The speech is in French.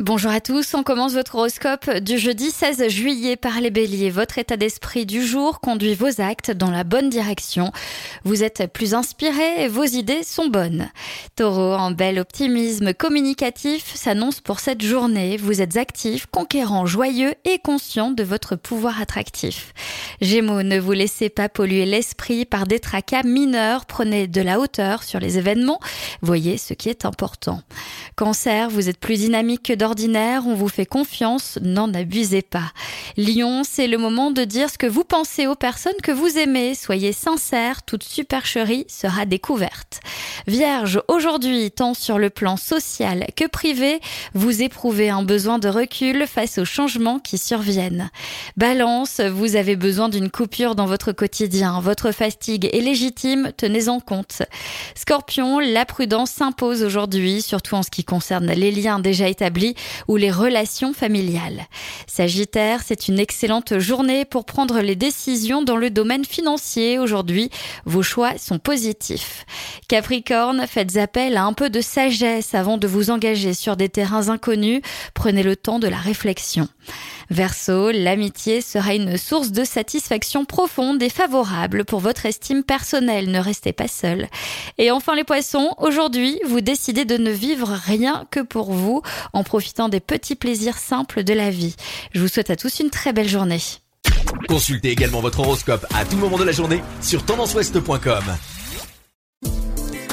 Bonjour à tous, on commence votre horoscope du jeudi 16 juillet par les béliers. Votre état d'esprit du jour conduit vos actes dans la bonne direction. Vous êtes plus inspiré et vos idées sont bonnes. Taureau, un bel optimisme communicatif s'annonce pour cette journée. Vous êtes actif, conquérant, joyeux et conscient de votre pouvoir attractif. Gémeaux, ne vous laissez pas polluer l'esprit par des tracas mineurs. Prenez de la hauteur sur les événements. Voyez ce qui est important. Cancer, vous êtes plus dynamique que on vous fait confiance, n'en abusez pas. Lion, c'est le moment de dire ce que vous pensez aux personnes que vous aimez. Soyez sincère, toute supercherie sera découverte. Vierge, aujourd'hui, tant sur le plan social que privé, vous éprouvez un besoin de recul face aux changements qui surviennent. Balance, vous avez besoin d'une coupure dans votre quotidien. Votre fatigue est légitime, tenez-en compte. Scorpion, la prudence s'impose aujourd'hui, surtout en ce qui concerne les liens déjà établis ou les relations familiales. Sagittaire, c'est une excellente journée pour prendre les décisions dans le domaine financier. Aujourd'hui, vos choix sont positifs. Capricorne, faites appel à un peu de sagesse avant de vous engager sur des terrains inconnus. Prenez le temps de la réflexion. Verseau, l'amitié sera une source de satisfaction profonde et favorable pour votre estime personnelle. Ne restez pas seul. Et enfin les poissons, aujourd'hui, vous décidez de ne vivre rien que pour vous en profitant des petits plaisirs simples de la vie. Je vous souhaite à tous une très belle journée. Consultez également votre horoscope à tout moment de la journée sur tendanceouest.com.